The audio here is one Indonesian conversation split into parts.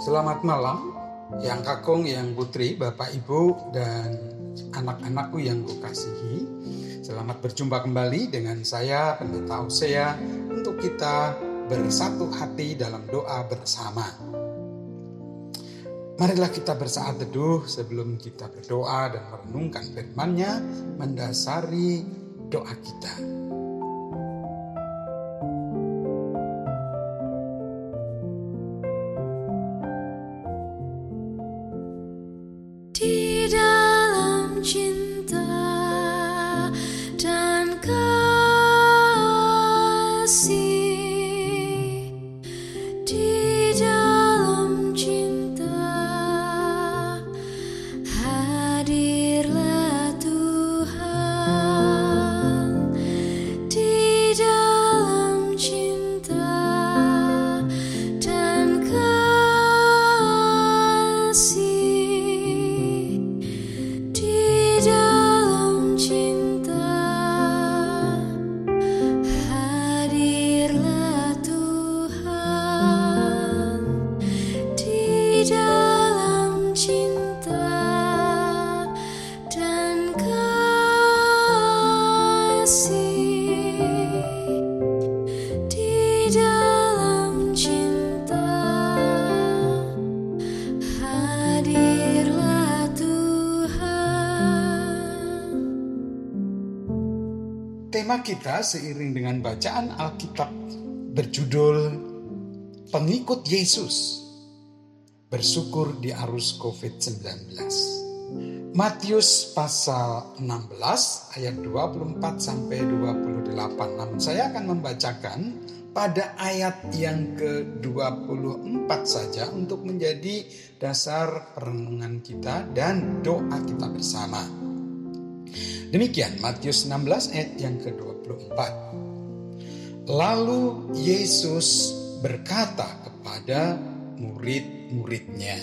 Selamat malam, yang kakung, yang putri, bapak, ibu, dan anak-anakku yang kukasihi. Selamat berjumpa kembali dengan saya, Pendeta Hosea, untuk kita bersatu hati dalam doa bersama. Marilah kita bersaat teduh sebelum kita berdoa dan merenungkan firman-Nya mendasari doa kita. Tema kita seiring dengan bacaan Alkitab berjudul Pengikut Yesus bersyukur di arus COVID-19. Matius pasal 16 ayat 24 sampai 28. Namun saya akan membacakan pada ayat yang ke-24 saja untuk menjadi dasar perenungan kita dan doa kita bersama. Demikian Matius 16 ayat yang ke-24. Lalu Yesus berkata kepada murid-muridnya,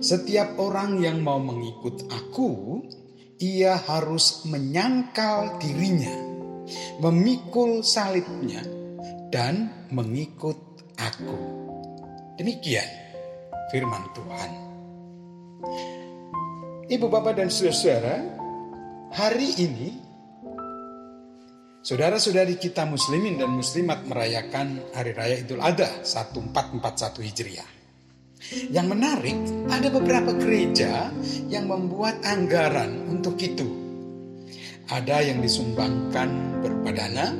"Setiap orang yang mau mengikut Aku, ia harus menyangkal dirinya, memikul salibnya, dan mengikut Aku." Demikian firman Tuhan. Ibu, bapak, dan saudara-saudara, hari ini saudara-saudari kita muslimin dan muslimat merayakan hari raya Idul Adha 1441 Hijriah. Yang menarik, ada beberapa gereja yang membuat anggaran untuk itu. Ada yang disumbangkan berpadana,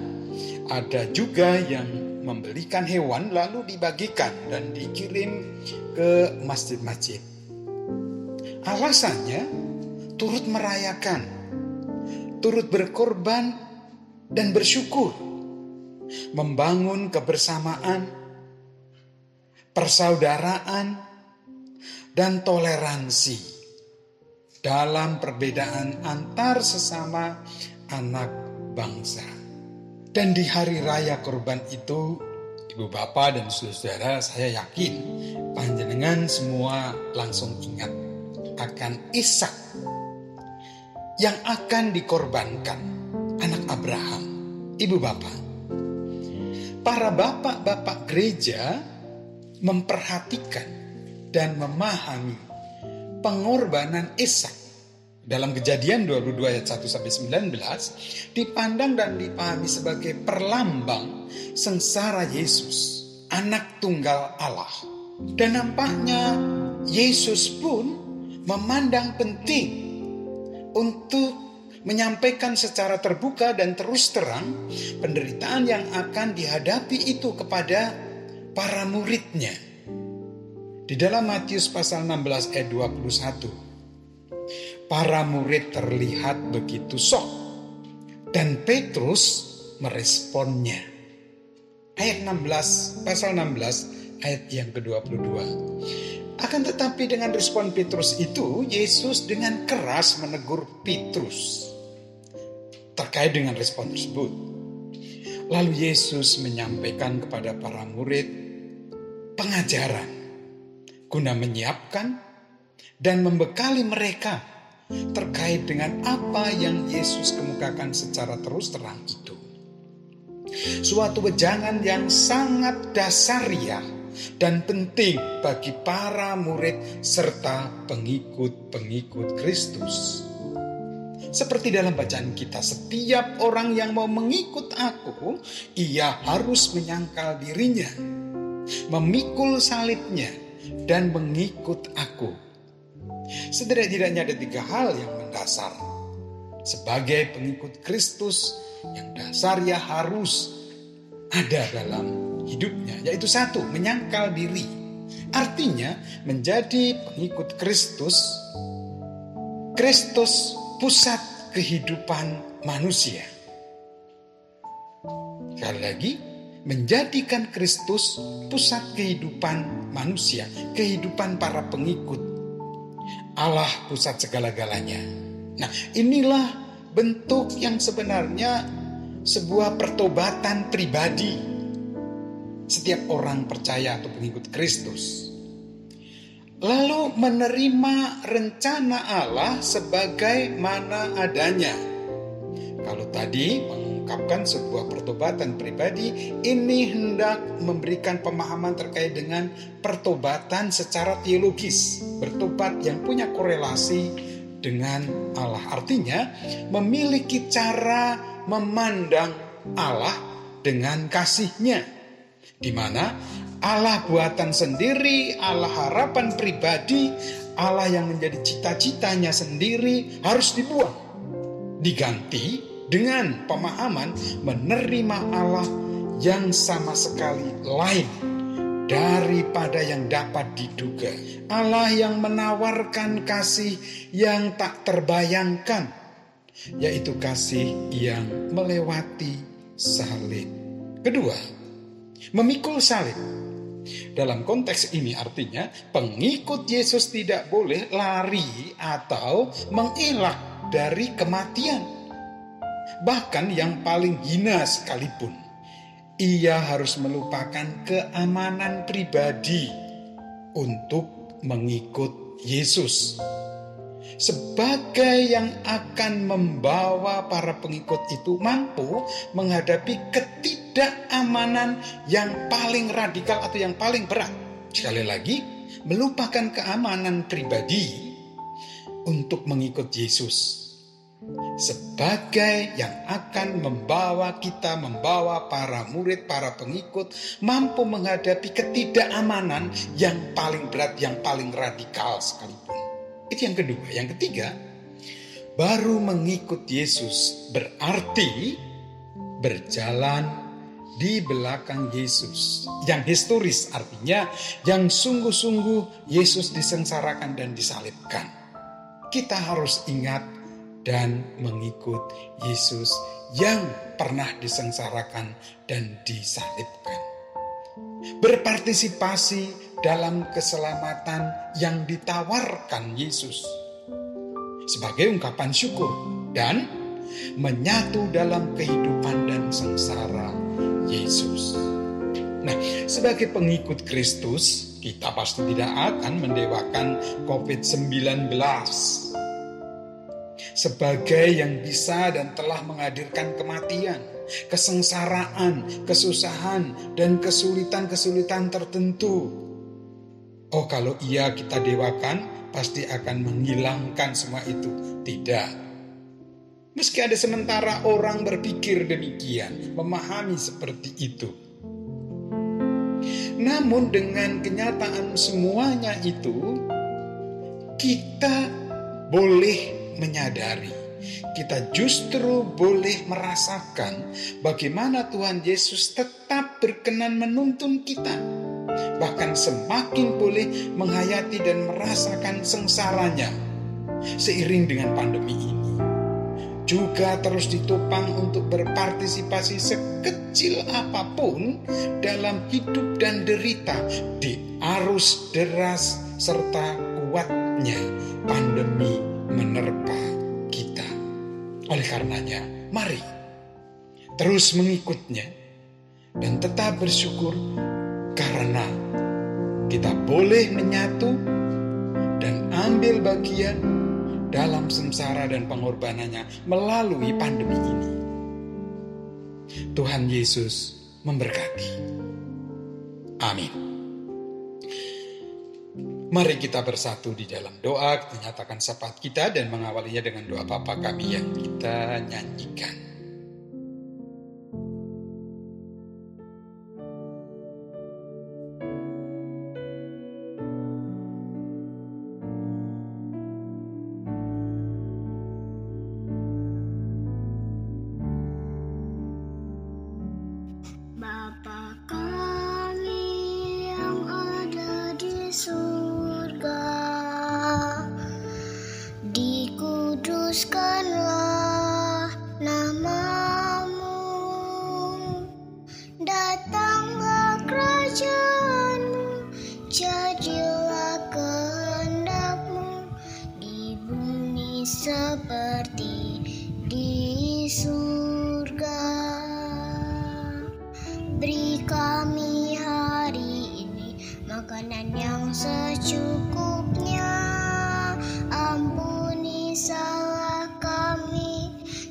ada juga yang membelikan hewan lalu dibagikan dan dikirim ke masjid-masjid. Alasannya turut merayakan turut berkorban dan bersyukur, membangun kebersamaan, persaudaraan, dan toleransi dalam perbedaan antar sesama anak bangsa. Dan di hari raya korban itu, ibu bapak dan saudara saya yakin panjenengan semua langsung ingat akan Ishak yang akan dikorbankan anak Abraham, ibu bapak. Para bapak-bapak gereja memperhatikan dan memahami pengorbanan Ishak dalam kejadian 22 ayat 1 sampai 19 dipandang dan dipahami sebagai perlambang sengsara Yesus, anak tunggal Allah. Dan nampaknya Yesus pun memandang penting untuk menyampaikan secara terbuka dan terus terang penderitaan yang akan dihadapi itu kepada para muridnya. Di dalam Matius pasal 16 ayat 21, para murid terlihat begitu sok dan Petrus meresponnya. Ayat 16, pasal 16 ayat yang ke-22. Akan tetapi dengan respon Petrus itu, Yesus dengan keras menegur Petrus terkait dengan respon tersebut. Lalu Yesus menyampaikan kepada para murid pengajaran guna menyiapkan dan membekali mereka terkait dengan apa yang Yesus kemukakan secara terus terang itu. Suatu wejangan yang sangat dasariah dan penting bagi para murid serta pengikut-pengikut Kristus. Seperti dalam bacaan kita, setiap orang yang mau mengikut aku, ia harus menyangkal dirinya, memikul salibnya, dan mengikut aku. Setidak-tidaknya ada tiga hal yang mendasar. Sebagai pengikut Kristus, yang dasar ya harus ada dalam hidupnya, yaitu satu, menyangkal diri. Artinya, menjadi pengikut Kristus, Kristus pusat kehidupan manusia. Sekali lagi, menjadikan Kristus pusat kehidupan manusia, kehidupan para pengikut. Allah pusat segala-galanya. Nah, inilah bentuk yang sebenarnya sebuah pertobatan pribadi setiap orang percaya atau pengikut Kristus lalu menerima rencana Allah sebagai mana adanya. Kalau tadi mengungkapkan sebuah pertobatan pribadi, ini hendak memberikan pemahaman terkait dengan pertobatan secara teologis, bertobat yang punya korelasi dengan Allah. Artinya, memiliki cara memandang Allah dengan kasihnya, di mana Allah buatan sendiri, Allah harapan pribadi, Allah yang menjadi cita-citanya sendiri harus dibuang. Diganti dengan pemahaman menerima Allah yang sama sekali lain daripada yang dapat diduga. Allah yang menawarkan kasih yang tak terbayangkan, yaitu kasih yang melewati salib. Kedua, memikul salib dalam konteks ini artinya pengikut Yesus tidak boleh lari atau mengelak dari kematian. Bahkan yang paling hina sekalipun, ia harus melupakan keamanan pribadi untuk mengikut Yesus sebagai yang akan membawa para pengikut itu mampu menghadapi ketidakamanan yang paling radikal atau yang paling berat. Sekali lagi, melupakan keamanan pribadi untuk mengikut Yesus sebagai yang akan membawa kita, membawa para murid, para pengikut mampu menghadapi ketidakamanan yang paling berat, yang paling radikal sekalipun. Itu yang kedua. Yang ketiga, baru mengikut Yesus berarti berjalan di belakang Yesus. Yang historis artinya yang sungguh-sungguh Yesus disengsarakan dan disalibkan. Kita harus ingat dan mengikut Yesus yang pernah disengsarakan dan disalibkan. Berpartisipasi dalam keselamatan yang ditawarkan Yesus sebagai ungkapan syukur dan menyatu dalam kehidupan dan sengsara Yesus. Nah, sebagai pengikut Kristus, kita pasti tidak akan mendewakan COVID-19 sebagai yang bisa dan telah menghadirkan kematian, kesengsaraan, kesusahan, dan kesulitan-kesulitan tertentu Oh kalau ia kita dewakan pasti akan menghilangkan semua itu. Tidak. Meski ada sementara orang berpikir demikian, memahami seperti itu. Namun dengan kenyataan semuanya itu, kita boleh menyadari, kita justru boleh merasakan bagaimana Tuhan Yesus tetap berkenan menuntun kita bahkan semakin boleh menghayati dan merasakan sengsaranya seiring dengan pandemi ini. Juga terus ditopang untuk berpartisipasi sekecil apa pun dalam hidup dan derita di arus deras serta kuatnya pandemi menerpa kita. Oleh karenanya, mari terus mengikutnya dan tetap bersyukur karena kita boleh menyatu dan ambil bagian dalam sengsara dan pengorbanannya melalui pandemi ini. Tuhan Yesus memberkati. Amin. Mari kita bersatu di dalam doa, menyatakan syafaat kita dan mengawalinya dengan doa Bapa kami yang kita nyanyikan.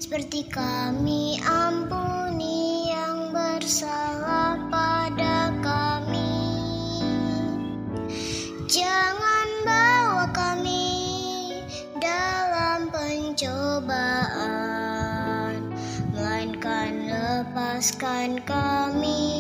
Seperti kami ampuni yang bersalah pada kami. Jangan bawa kami dalam pencobaan, melainkan lepaskan kami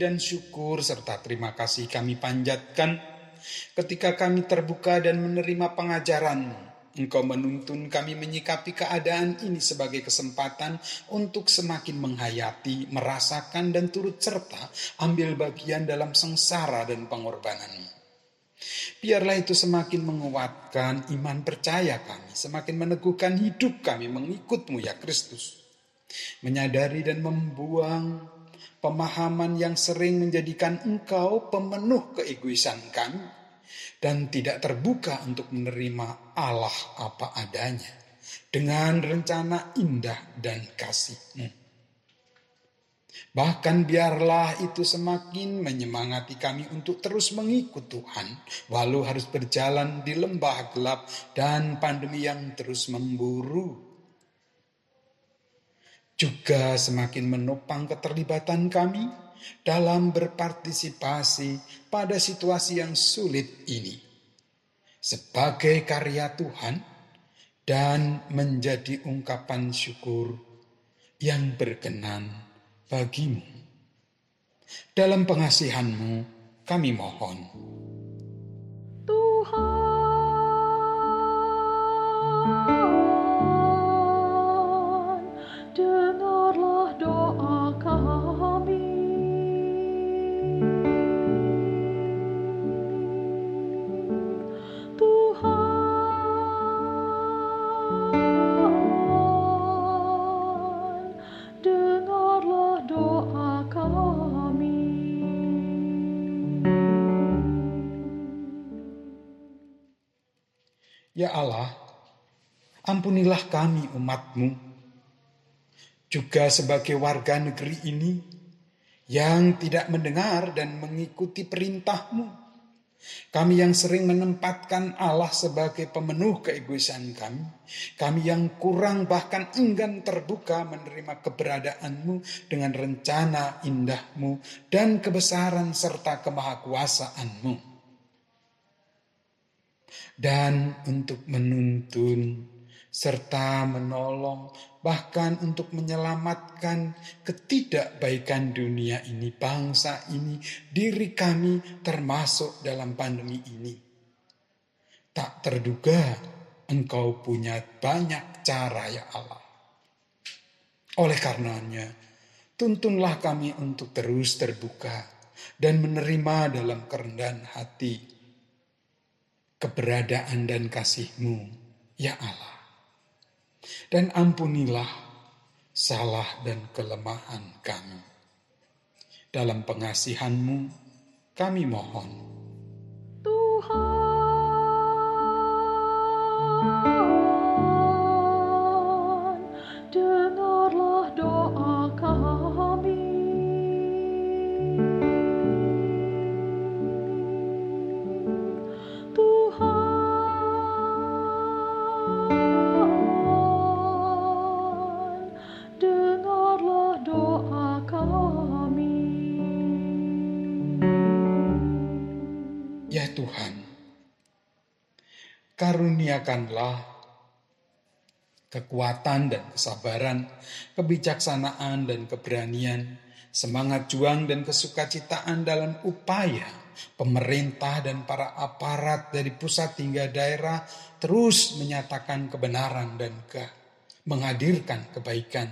dan syukur serta terima kasih kami panjatkan ketika kami terbuka dan menerima pengajaran Engkau menuntun kami menyikapi keadaan ini sebagai kesempatan untuk semakin menghayati, merasakan, dan turut serta ambil bagian dalam sengsara dan pengorbanan. Biarlah itu semakin menguatkan iman percaya kami, semakin meneguhkan hidup kami mengikutmu ya Kristus. Menyadari dan membuang pemahaman yang sering menjadikan engkau pemenuh keegoisan kami dan tidak terbuka untuk menerima Allah apa adanya dengan rencana indah dan kasihmu. Bahkan biarlah itu semakin menyemangati kami untuk terus mengikut Tuhan, walau harus berjalan di lembah gelap dan pandemi yang terus memburu juga semakin menopang keterlibatan kami dalam berpartisipasi pada situasi yang sulit ini sebagai karya Tuhan dan menjadi ungkapan syukur yang berkenan bagimu. Dalam pengasihanmu kami mohon. Ya Allah, ampunilah kami umatmu, juga sebagai warga negeri ini yang tidak mendengar dan mengikuti perintahmu. Kami yang sering menempatkan Allah sebagai pemenuh keegoisan kami. Kami yang kurang bahkan enggan terbuka menerima keberadaanmu dengan rencana indahmu dan kebesaran serta kemahakuasaanmu dan untuk menuntun serta menolong bahkan untuk menyelamatkan ketidakbaikan dunia ini, bangsa ini, diri kami termasuk dalam pandemi ini. Tak terduga engkau punya banyak cara ya Allah. Oleh karenanya, tuntunlah kami untuk terus terbuka dan menerima dalam kerendahan hati keberadaan dan kasih-Mu, ya Allah. Dan ampunilah salah dan kelemahan kami. Dalam pengasihanmu kami mohon. Ya Tuhan, karuniakanlah kekuatan dan kesabaran, kebijaksanaan dan keberanian, semangat juang dan kesukacitaan dalam upaya pemerintah dan para aparat dari pusat hingga daerah terus menyatakan kebenaran dan ke menghadirkan kebaikan.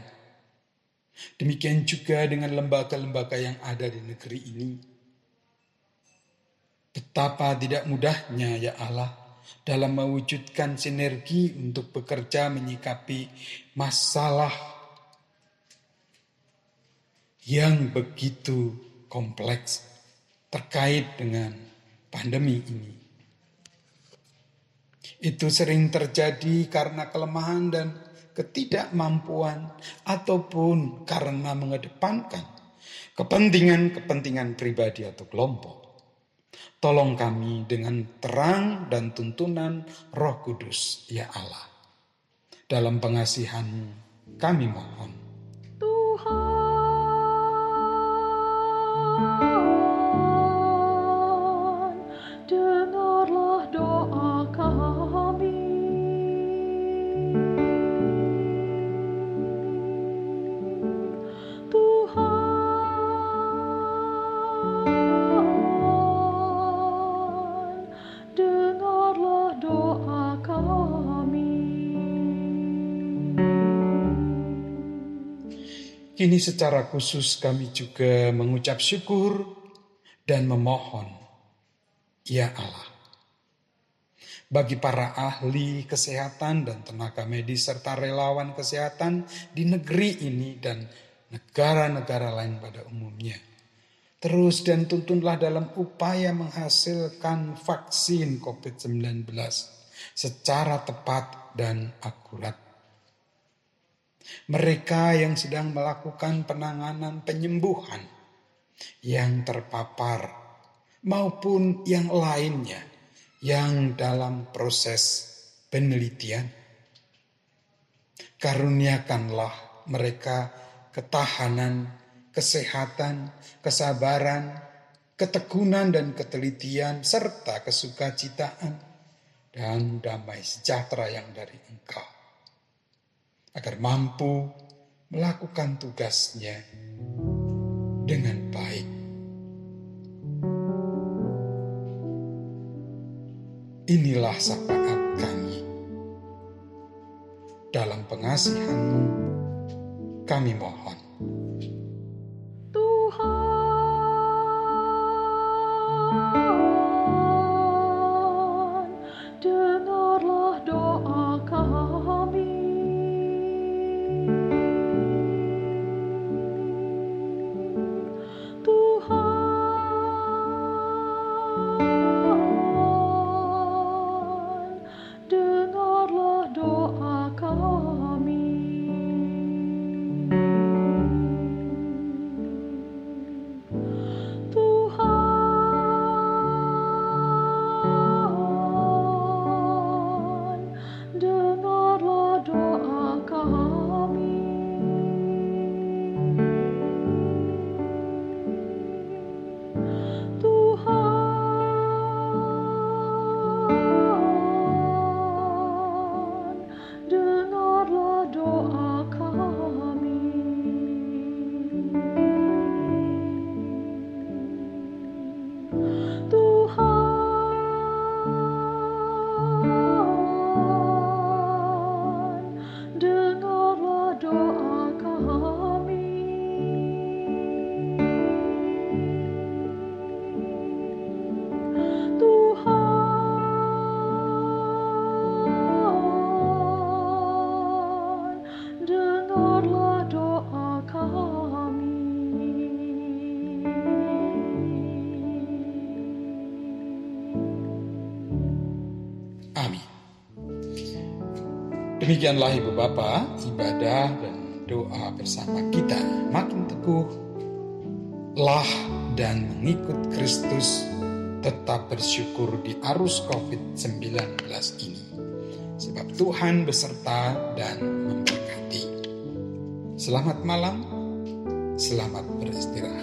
Demikian juga dengan lembaga-lembaga yang ada di negeri ini. Betapa tidak mudahnya ya Allah dalam mewujudkan sinergi untuk bekerja menyikapi masalah yang begitu kompleks terkait dengan pandemi ini. Itu sering terjadi karena kelemahan dan ketidakmampuan ataupun karena mengedepankan kepentingan-kepentingan pribadi atau kelompok. Tolong kami dengan terang dan tuntunan Roh Kudus, ya Allah. Dalam pengasihan kami mohon. Tuhan, Kini secara khusus kami juga mengucap syukur dan memohon, ya Allah. Bagi para ahli kesehatan dan tenaga medis serta relawan kesehatan di negeri ini dan negara-negara lain pada umumnya. Terus dan tuntunlah dalam upaya menghasilkan vaksin COVID-19 secara tepat dan akurat. Mereka yang sedang melakukan penanganan penyembuhan yang terpapar maupun yang lainnya yang dalam proses penelitian. Karuniakanlah mereka ketahanan, kesehatan, kesabaran, ketekunan dan ketelitian serta kesukacitaan dan damai sejahtera yang dari Engkau agar mampu melakukan tugasnya dengan baik. Inilah syafaat kami. Dalam pengasihanmu kami mohon. Amin. Demikianlah Ibu Bapak, ibadah dan doa bersama kita makin teguh lah dan mengikut Kristus tetap bersyukur di arus COVID-19 ini. Sebab Tuhan beserta dan memberkati. Selamat malam, selamat beristirahat.